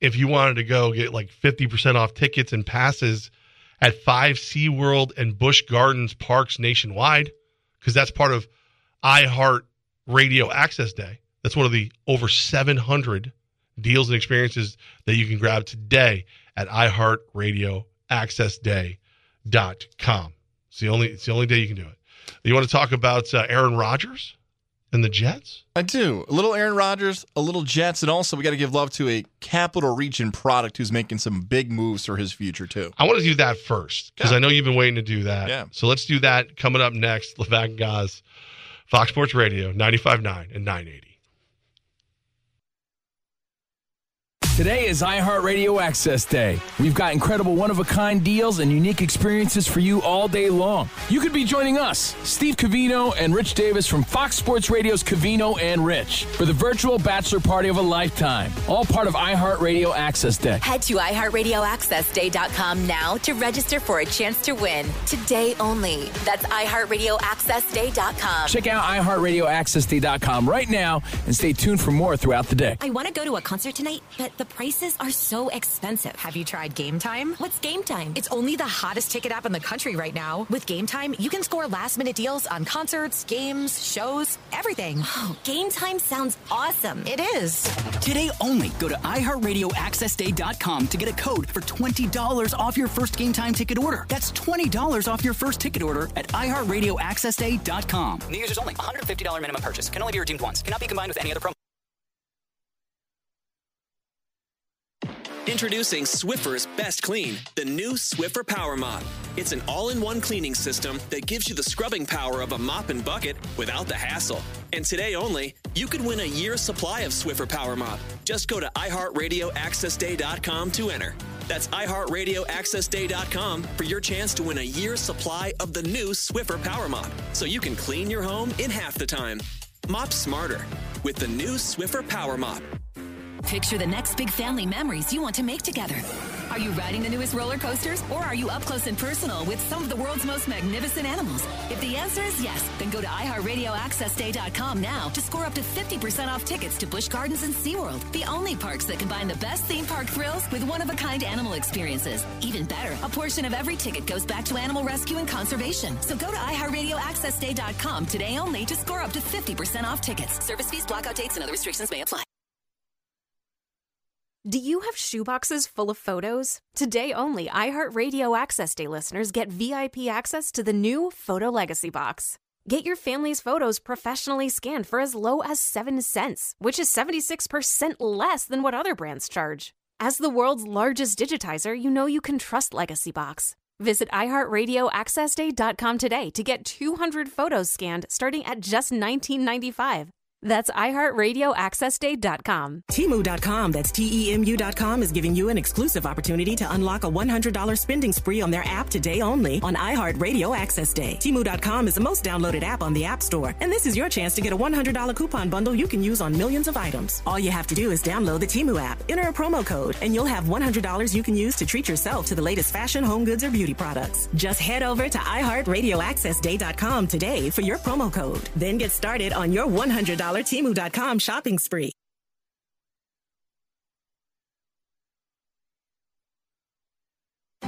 if you wanted to go get like 50% off tickets and passes at five SeaWorld and Busch Gardens parks nationwide, because that's part of iHeart Radio Access Day. That's one of the over 700 deals and experiences that you can grab today at iHeartRadioAccessDay.com. It's the only it's the only day you can do it. You want to talk about uh, Aaron Rodgers and the Jets? I do. A little Aaron Rodgers, a little Jets, and also we got to give love to a Capital Region product who's making some big moves for his future too. I want to do that first because I know you've been waiting to do that. Yeah. So let's do that coming up next. Levac Gaz, Fox Sports Radio, 95.9 and 980. Today is iHeartRadio Access Day. We've got incredible one of a kind deals and unique experiences for you all day long. You could be joining us, Steve Covino and Rich Davis from Fox Sports Radio's Covino and Rich, for the virtual bachelor party of a lifetime, all part of iHeartRadio Access Day. Head to iHeartRadioAccessDay.com now to register for a chance to win. Today only. That's iHeartRadioAccessDay.com. Check out iHeartRadioAccessDay.com right now and stay tuned for more throughout the day. I want to go to a concert tonight, but the prices are so expensive. Have you tried Game Time? What's game time? It's only the hottest ticket app in the country right now. With Game Time, you can score last minute deals on concerts, games, shows, everything. Oh, game time sounds awesome. It is. Today only, go to iHeartRadioAccessDay.com to get a code for $20 off your first game time ticket order. That's $20 off your first ticket order at iHeartRadioAccessDay.com. New users only. $150 minimum purchase. Can only be redeemed once. Cannot be combined with any other promo. Introducing Swiffer's Best Clean, the new Swiffer Power Mop. It's an all in one cleaning system that gives you the scrubbing power of a mop and bucket without the hassle. And today only, you could win a year's supply of Swiffer Power Mop. Just go to iHeartRadioAccessDay.com to enter. That's iHeartRadioAccessDay.com for your chance to win a year's supply of the new Swiffer Power Mop so you can clean your home in half the time. Mop smarter with the new Swiffer Power Mop. Picture the next big family memories you want to make together. Are you riding the newest roller coasters or are you up close and personal with some of the world's most magnificent animals? If the answer is yes, then go to iHeartRadioAccessDay.com now to score up to 50% off tickets to Busch Gardens and SeaWorld, the only parks that combine the best theme park thrills with one of a kind animal experiences. Even better, a portion of every ticket goes back to animal rescue and conservation. So go to iHeartRadioAccessDay.com today only to score up to 50% off tickets. Service fees, blackout dates, and other restrictions may apply. Do you have shoeboxes full of photos? Today only, iHeartRadio Access Day listeners get VIP access to the new Photo Legacy Box. Get your family's photos professionally scanned for as low as 7 cents, which is 76% less than what other brands charge. As the world's largest digitizer, you know you can trust Legacy Box. Visit iHeartRadioAccessDay.com today to get 200 photos scanned starting at just $19.95. That's iHeartRadioAccessDay.com. Temu.com, that's T E M U.com, is giving you an exclusive opportunity to unlock a $100 spending spree on their app today only on iHeartRadio Access Day. Temu.com is the most downloaded app on the App Store, and this is your chance to get a $100 coupon bundle you can use on millions of items. All you have to do is download the Temu app, enter a promo code, and you'll have $100 you can use to treat yourself to the latest fashion, home goods, or beauty products. Just head over to iHeartRadioAccessDay.com today for your promo code. Then get started on your $100 Temu.com shopping spree.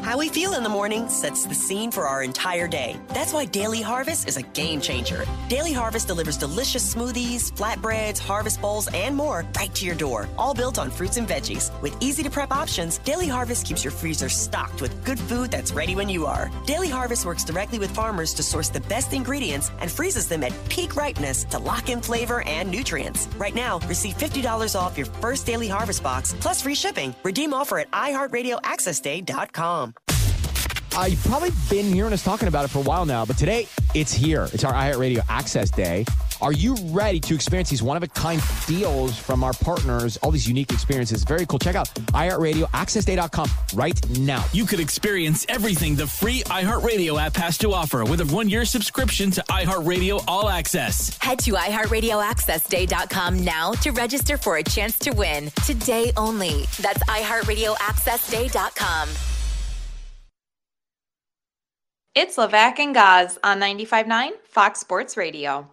How we feel in the morning sets the scene for our entire day. That's why Daily Harvest is a game changer. Daily Harvest delivers delicious smoothies, flatbreads, harvest bowls, and more right to your door, all built on fruits and veggies. With easy to prep options, Daily Harvest keeps your freezer stocked with good food that's ready when you are. Daily Harvest works directly with farmers to source the best ingredients and freezes them at peak ripeness to lock in flavor and nutrients. Right now, receive $50 off your first Daily Harvest box plus free shipping. Redeem offer at iHeartRadioAccessDay.com. Uh, you've probably been hearing us talking about it for a while now, but today it's here. It's our iHeartRadio Access Day. Are you ready to experience these one of a kind deals from our partners? All these unique experiences. Very cool. Check out iHeartRadioAccessDay.com right now. You could experience everything the free iHeartRadio app has to offer with a one year subscription to iHeartRadio All Access. Head to iHeartRadioAccessDay.com now to register for a chance to win. Today only. That's iHeartRadioAccessDay.com. It's Levac and Gaz on 95.9 Fox Sports Radio.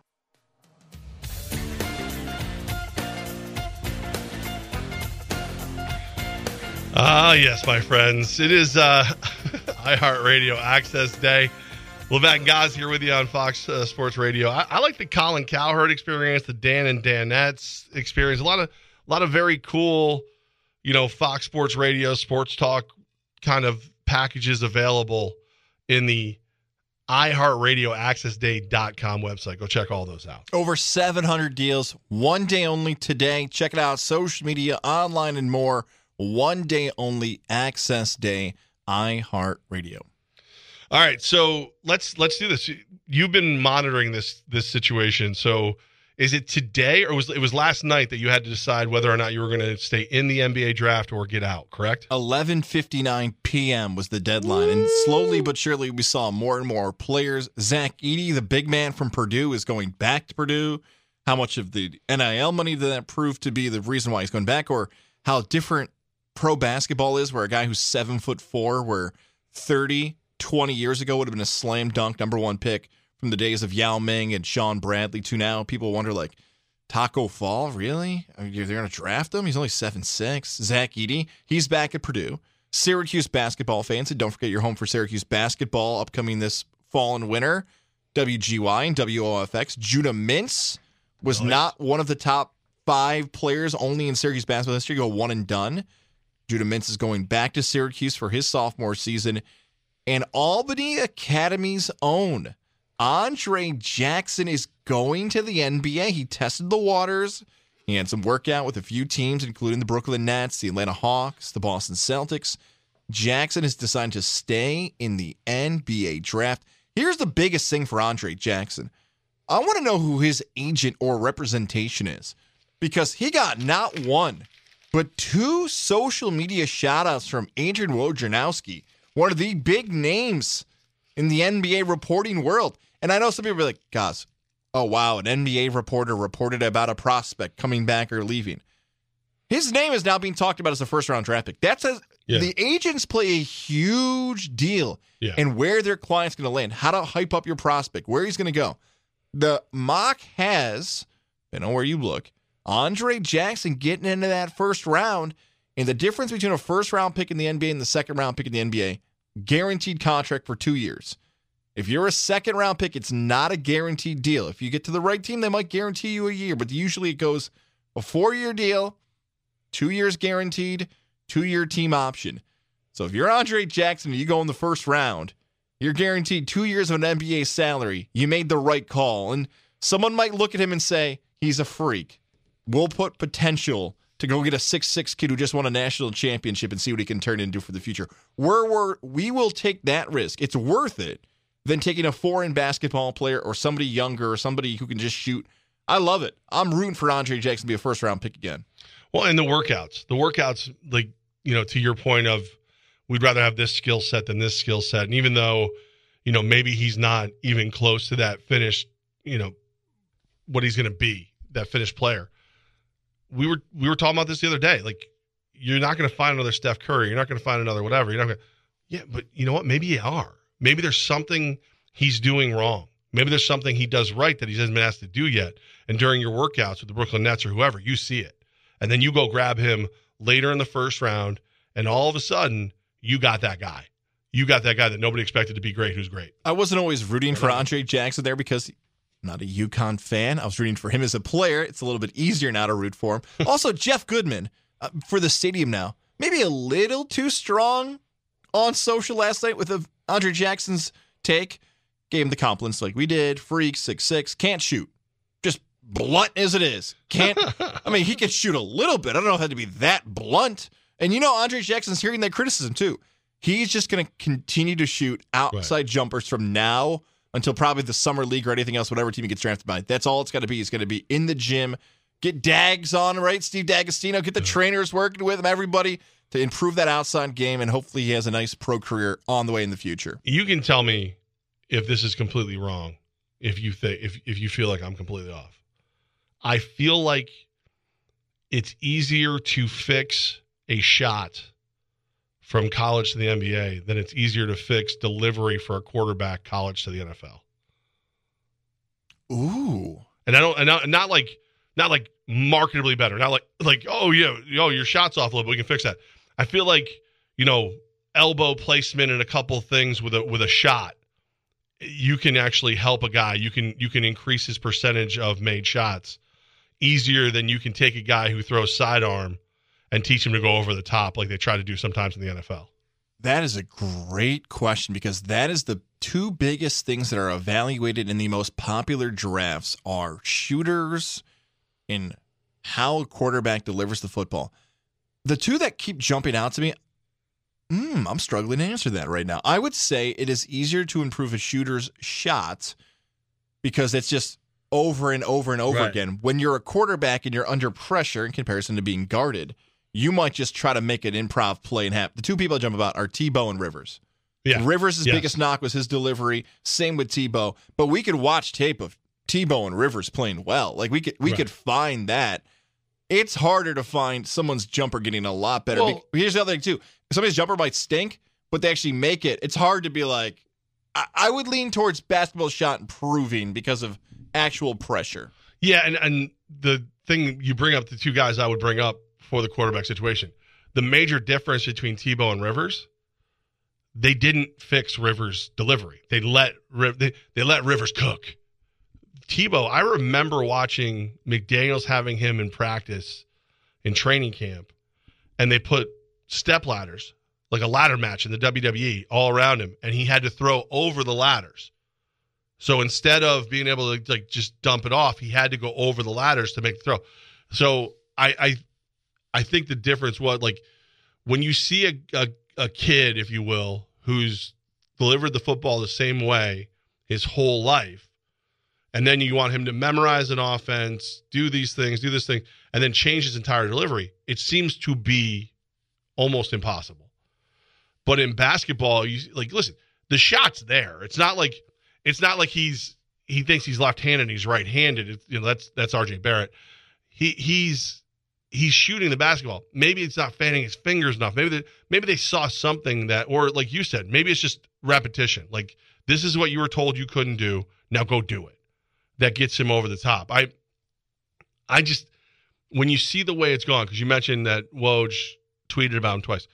Ah, yes, my friends. It is uh, iHeartRadio Access Day. Levac and Gaz here with you on Fox uh, Sports Radio. I, I, like the Colin Cowherd experience, the Dan and Danettes experience. A lot of, a lot of very cool, you know, Fox Sports Radio, sports talk kind of packages available in the iHeartRadioAccessDay.com website. Go check all those out. Over 700 deals, one day only today. Check it out, social media, online, and more. One day only access day, iHeartRadio. All right, so let's let's do this. You've been monitoring this this situation. So is it today or was it was last night that you had to decide whether or not you were going to stay in the NBA draft or get out, correct? 11:59 p.m. was the deadline and slowly but surely we saw more and more players. Zach Edey, the big man from Purdue is going back to Purdue. How much of the NIL money did that prove to be the reason why he's going back or how different pro basketball is where a guy who's 7 foot 4 where 30 20 years ago would have been a slam dunk number 1 pick from the days of Yao Ming and Shawn Bradley to now. People wonder, like, Tacko Fall, really? Are they going to draft him? He's only seven six. Zach Edey, he's back at Purdue. Syracuse basketball fans, and don't forget you're home for Syracuse basketball upcoming this fall and winter. WGY and WOFX. Judah Mintz was nice. not one of the top five players only in Syracuse basketball history. Go one and done. Judah Mintz is going back to Syracuse for his sophomore season. And Albany Academy's own Andre Jackson is going to the NBA. He tested the waters. He had some workout with a few teams, including the Brooklyn Nets, the Atlanta Hawks, the Boston Celtics. Jackson has decided to stay in the NBA draft. Here's the biggest thing for Andre Jackson. I want to know who his agent or representation is because he got not one, but two social media shoutouts from Adrian Wojnarowski, one of the big names in the NBA reporting world. And I know some people are like, guys, oh, wow, an NBA reporter reported about a prospect coming back or leaving. His name is now being talked about as a first round draft pick. That's a, yeah. the agents play a huge deal yeah. in where their client's going to land, how to hype up your prospect, where he's going to go. The mock has, depending on where you look, Andre Jackson getting into that first round. And the difference between a first round pick in the NBA and the second round pick in the NBA guaranteed contract for two years. If you're a second round pick, it's not a guaranteed deal. If you get to the right team, they might guarantee you a year, but usually it goes a four year deal, two years guaranteed, two year team option. So if you're Andre Jackson and you go in the first round, you're guaranteed two years of an NBA salary. You made the right call. And someone might look at him and say, he's a freak. We'll put potential to go get a six-six kid who just won a national championship and see what he can turn into for the future. We're, we're, we will take that risk. It's worth it than taking a foreign basketball player or somebody younger or somebody who can just shoot. I love it. I'm rooting for Andre Jackson to be a first round pick again. Well, and the workouts, the workouts, like, you know, to your point of we'd rather have this skill set than this skill set. And even though, you know, maybe he's not even close to that finished, you know, what he's going to be, that finished player we were we were talking about this the other day. Like, you're not going to find another Steph Curry. You're not going to find another whatever. You're not going. Yeah, but you know what? Maybe you are. Maybe there's something he's doing wrong. Maybe there's something he does right that he hasn't been asked to do yet. And during your workouts with the Brooklyn Nets or whoever, you see it, and then you go grab him later in the first round, and all of a sudden you got that guy. You got that guy that nobody expected to be great, who's great. I wasn't always rooting for Andre Jackson there because not a UConn fan. I was rooting for him as a player. It's a little bit easier now to root for him. Also, Jeff Goodman uh, for the stadium now. Maybe a little too strong on social last night with a, Andre Jackson's take. Gave him the compliments like we did. Freak, six six, can't shoot. Just blunt as it is. Can't. I mean, he can shoot a little bit. I don't know if it had to be that blunt. And you know, Andre Jackson's hearing that criticism too. He's just going to continue to shoot outside right. jumpers from now until probably the summer league or anything else, whatever team he gets drafted by. That's all it's got to be. It's going to be in the gym. Get Dags on, right? Steve D'Agostino. Get the trainers working with him, everybody to improve that outside game, and hopefully he has a nice pro career on the way in the future. You can tell me if this is completely wrong. If you think if if you feel like I'm completely off, I feel like it's easier to fix a shot from college to the NBA than it's easier to fix delivery for a quarterback college to the NFL. Ooh. And I don't and not, not like not like marketably better. Not like like oh yeah, oh your shot's off a little bit. We can fix that. I feel like you know elbow placement and a couple things with a with a shot. You can actually help a guy. You can you can increase his percentage of made shots easier than you can take a guy who throws sidearm and teach him to go over the top like they try to do sometimes in the NFL. That is a great question because that is the two biggest things that are evaluated in the most popular drafts are shooters and how a quarterback delivers the football. The two that keep jumping out to me, mm, I'm struggling to answer that right now. I would say it is easier to improve a shooter's shot because it's just over and over and over Right. again. When you're a quarterback and you're under pressure in comparison to being guarded, you might just try to make an improv play and have the two people I jump about are Tebow and Rivers. Yeah. Rivers' Yes. biggest knock was his delivery. Same with Tebow. But we could watch tape of Tebow and Rivers playing well. Like we could we Right. could find that. It's harder to find someone's jumper getting a lot better. Well- Be- Here's the other thing too. Somebody's jumper might stink, but they actually make it. It's hard to be like. I, I would lean towards basketball shot improving because of actual pressure. Yeah, and and the thing you bring up, the two guys I would bring up for the quarterback situation, the major difference between Tebow and Rivers, they didn't fix Rivers' delivery. They let they, they let Rivers cook. Tebow, I remember watching McDaniels having him in practice in training camp, and they put step ladders, like a ladder match in the WWE, all around him, and he had to throw over the ladders. So instead of being able to like just dump it off, he had to go over the ladders to make the throw. So I I I think the difference was like when you see a, a a kid, if you will, who's delivered the football the same way his whole life, and then you want him to memorize an offense, do these things, do this thing, and then change his entire delivery, it seems to be almost impossible. But in basketball, you like listen, the shot's there. It's not like it's not like he's he thinks he's left-handed and he's right-handed. It's, you know, that's that's RJ Barrett. He he's he's shooting the basketball. Maybe it's not fanning his fingers enough. Maybe they, maybe they saw something that, or like you said, maybe it's just repetition. Like this is what you were told you couldn't do. Now go do it. That gets him over the top. I I just when you see the way it's gone, because you mentioned that Woj tweeted about him twice.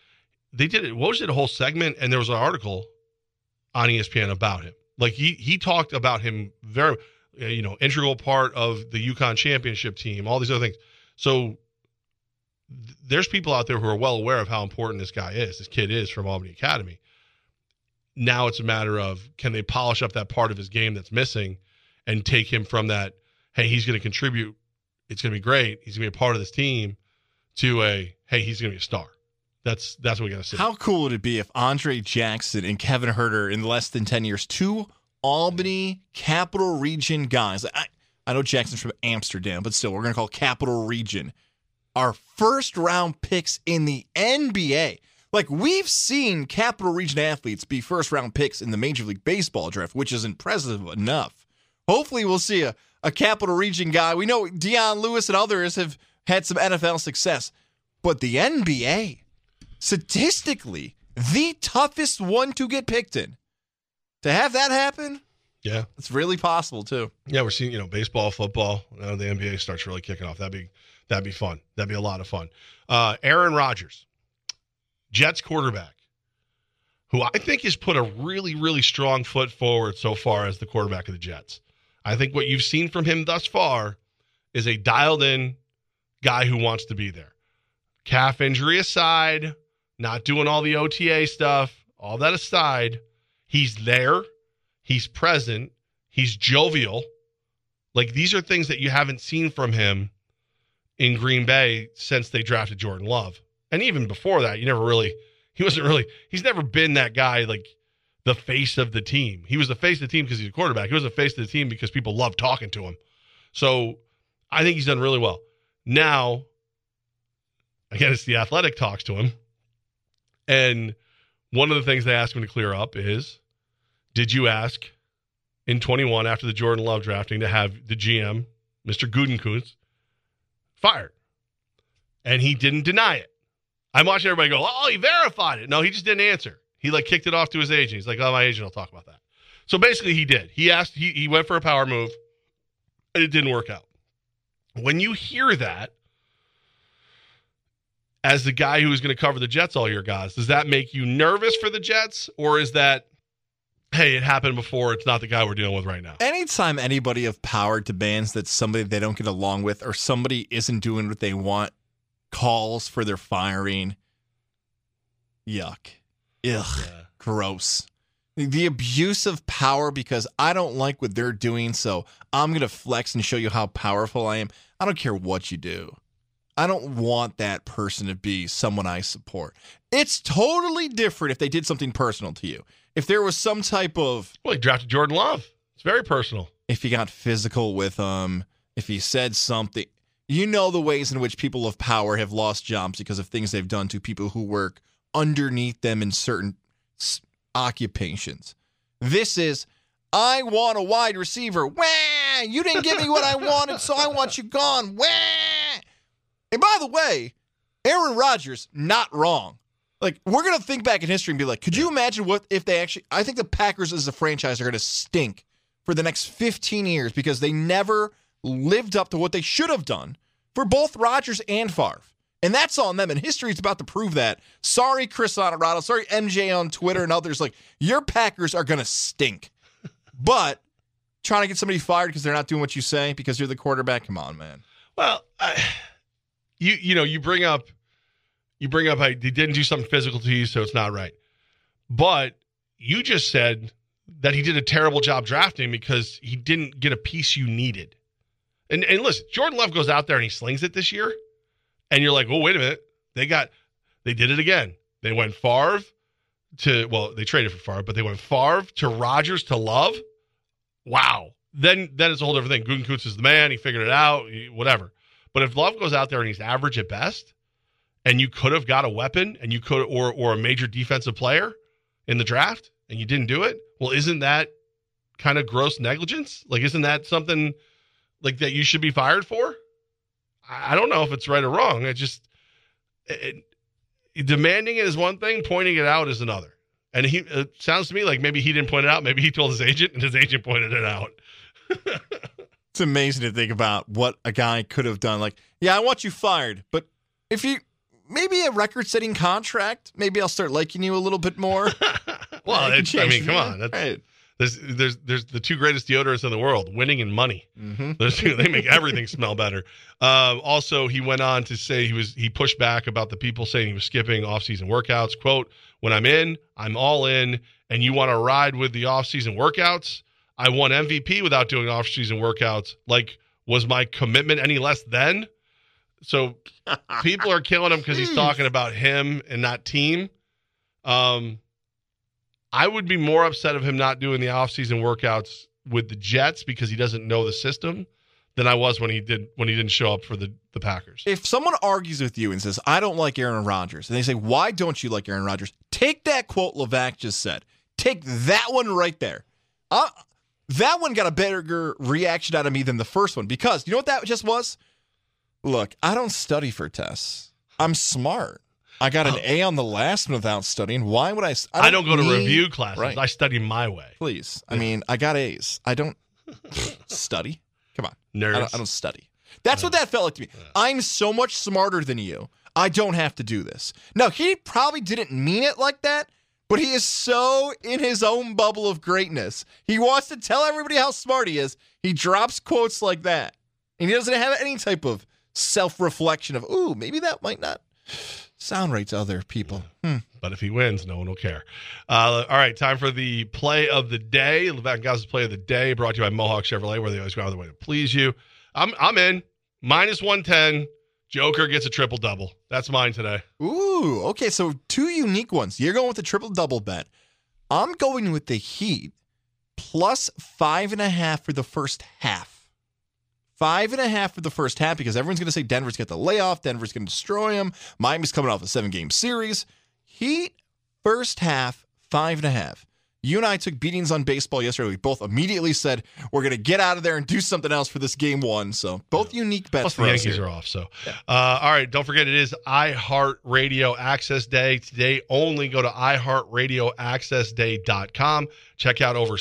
They did it. Woj did a whole segment, and there was an article on ESPN about him. Like he he talked about him very, you know, integral part of the UConn championship team, all these other things. So there's people out there who are well aware of how important this guy is, this kid is from Albany Academy. Now it's a matter of can they polish up that part of his game that's missing and take him from that, hey, he's going to contribute, it's going to be great, he's going to be a part of this team, to a hey, he's going to be a star. That's that's what we got to see. How cool would it be if Andre Jackson and Kevin Huerter in less than 10 years, two Albany Capital Region guys, I, I know Jackson's from Amsterdam, but still, we're going to call Capital Region our first round picks in the NBA. Like, we've seen Capital Region athletes be first round picks in the Major League Baseball draft, which is impressive enough. Hopefully, we'll see a, a Capital Region guy. We know Dion Lewis and others have had some NFL success, but the NBA, statistically, the toughest one to get picked in. To have that happen, Yeah. it's really possible too. Yeah, we're seeing you know baseball, football. Now the NBA starts really kicking off. That'd be that'd be fun. That'd be a lot of fun. Uh, Aaron Rodgers, Jets quarterback, who I think has put a really really strong foot forward so far as the quarterback of the Jets. I think what you've seen from him thus far is a dialed in guy who wants to be there. Calf injury aside, not doing all the OTA stuff, all that aside, he's there. He's present. He's jovial. Like these are things that you haven't seen from him in Green Bay since they drafted Jordan Love. And even before that, you never really he wasn't really he's never been that guy like the face of the team. He was the face of the team because he's a quarterback. He was the face of the team because people love talking to him. So I think he's done really well. Now, again, it's the athletic talks to him. And one of the things they asked him to clear up is did you ask in 21 after the Jordan Love drafting to have the GM, Mr. Gutekunst, fired? And he didn't deny it. I'm watching everybody go, oh, he verified it. No, he just didn't answer. He like kicked it off to his agent. He's like, oh, my agent will talk about that. So basically, he did. He asked, he, he went for a power move, and it didn't work out. When you hear that, as the guy who is going to cover the Jets all year, guys, does that make you nervous for the Jets, or is that, hey, it happened before? It's not the guy we're dealing with right now. Anytime anybody of power demands that somebody they don't get along with or somebody isn't doing what they want calls for their firing, yuck. Ugh. Gross. The abuse of power because I don't like what they're doing, so I'm going to flex and show you how powerful I am. I don't care what you do. I don't want that person to be someone I support. It's totally different if they did something personal to you. If there was some type of. Well, he drafted Jordan Love. It's very personal. If he got physical with him, if he said something. You know the ways in which people of power have lost jobs because of things they've done to people who work underneath them in certain s- occupations. This is, I want a wide receiver. Wah! You didn't give me what I wanted, so I want you gone. Wah! And by the way, Aaron Rodgers, not wrong. Like, we're going to think back in history and be like, could you imagine what if they actually. I think the Packers as a franchise are going to stink for the next 15 years because they never lived up to what they should have done for both Rodgers and Favre. And that's on them. And history is about to prove that. Sorry, Chris Honorado. Sorry, MJ on Twitter and others. Like, your Packers are going to stink. But trying to get somebody fired because they're not doing what you say because you're the quarterback, come on, man. Well, I, you you know you bring up you bring up he didn't do something physical to you, so it's not right. But you just said that he did a terrible job drafting because he didn't get a piece you needed. And and listen, Jordan Love goes out there and he slings it this year, and you're like, oh wait a minute, they got they did it again. They went Favre to well, they traded for Favre, but they went Favre to Rodgers to Love. Wow. Then then it's a whole different thing. Gutekunst is the man. He figured it out. he- whatever. But if Love goes out there and he's average at best, and you could have got a weapon and you could or or a major defensive player in the draft and you didn't do it, well, isn't that kind of gross negligence? Like, isn't that something like that you should be fired for? I don't know if it's right or wrong. I just it, it- demanding it is one thing, pointing it out is another. And he it sounds to me like maybe he didn't point it out. Maybe he told his agent, and his agent pointed it out. It's amazing to think about what a guy could have done. Like, yeah, I want you fired, but if you maybe a record setting contract, maybe I'll start liking you a little bit more. Well, it's, I mean, come on. That's, Right. There's there's there's the two greatest deodorants in the world, winning and money. Mm-hmm. Those two, they make everything smell better. Um, also, he went on to say he was he pushed back about the people saying he was skipping off-season workouts. "Quote: When I'm in, I'm all in, and you want to ride with the off-season workouts? I won MVP without doing off-season workouts. Like, was my commitment any less then? So people are killing him because he's talking about him and not team. Um, I would be more upset of him not doing the offseason workouts with the Jets because he doesn't know the system than I was when he did when he didn't show up for the the Packers. If someone argues with you and says, I don't like Aaron Rodgers, and they say, Why don't you like Aaron Rodgers? Take that quote Levac just said. Take that one right there. Uh, that one got a better reaction out of me than the first one because you know what that just was? Look, I don't study for tests. I'm smart. I got an A on the last one without studying. Why would I? I don't, go to need- review classes. Right. I study my way. Please. I mean, I got A's. I don't study. Come on. I don't, I don't study. That's what that felt like to me. I'm so much smarter than you. I don't have to do this. Now, he probably didn't mean it like that, but he is so in his own bubble of greatness. He wants to tell everybody how smart he is. He drops quotes like that. And he doesn't have any type of self reflection of, ooh, maybe that might not sound right to other people. Hmm. But if he wins, no one will care. Uh, all right, time for the play of the day. Levac Gaz's play of the day, brought to you by Mohawk Chevrolet, where they always go out of their way to please you. I'm I'm in minus one ten. Joker gets a triple double. That's mine today. Ooh, okay. So two unique ones. You're going with the triple double bet. I'm going with the Heat plus five and a half for the first half. Five and a half for the first half because everyone's going to say Denver's got the layoff. Denver's going to destroy them. Miami's coming off a seven game series. Heat, first half, five and a half. You and I took beatings on baseball yesterday. We both immediately said we're going to get out of there and do something else for this game one. So both unique bets Plus for the Yankees here. are off. So, uh, all right. Don't forget it is iHeartRadio Access Day today. Only go to iHeartRadioAccessDay.com. Check out over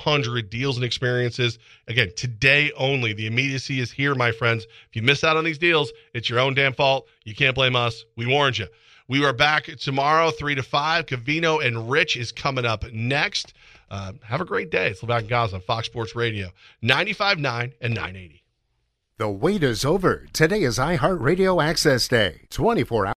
700 deals and experiences. Again, today only. The immediacy is here, my friends. If you miss out on these deals, it's your own damn fault. You can't blame us. We warned you. We are back tomorrow, 3 to 5. Covino and Rich is coming up next. Uh, have a great day. It's Levac Gaza on Fox Sports Radio, 95.9 and 980. The wait is over. Today is iHeartRadio Access Day. 24 hours.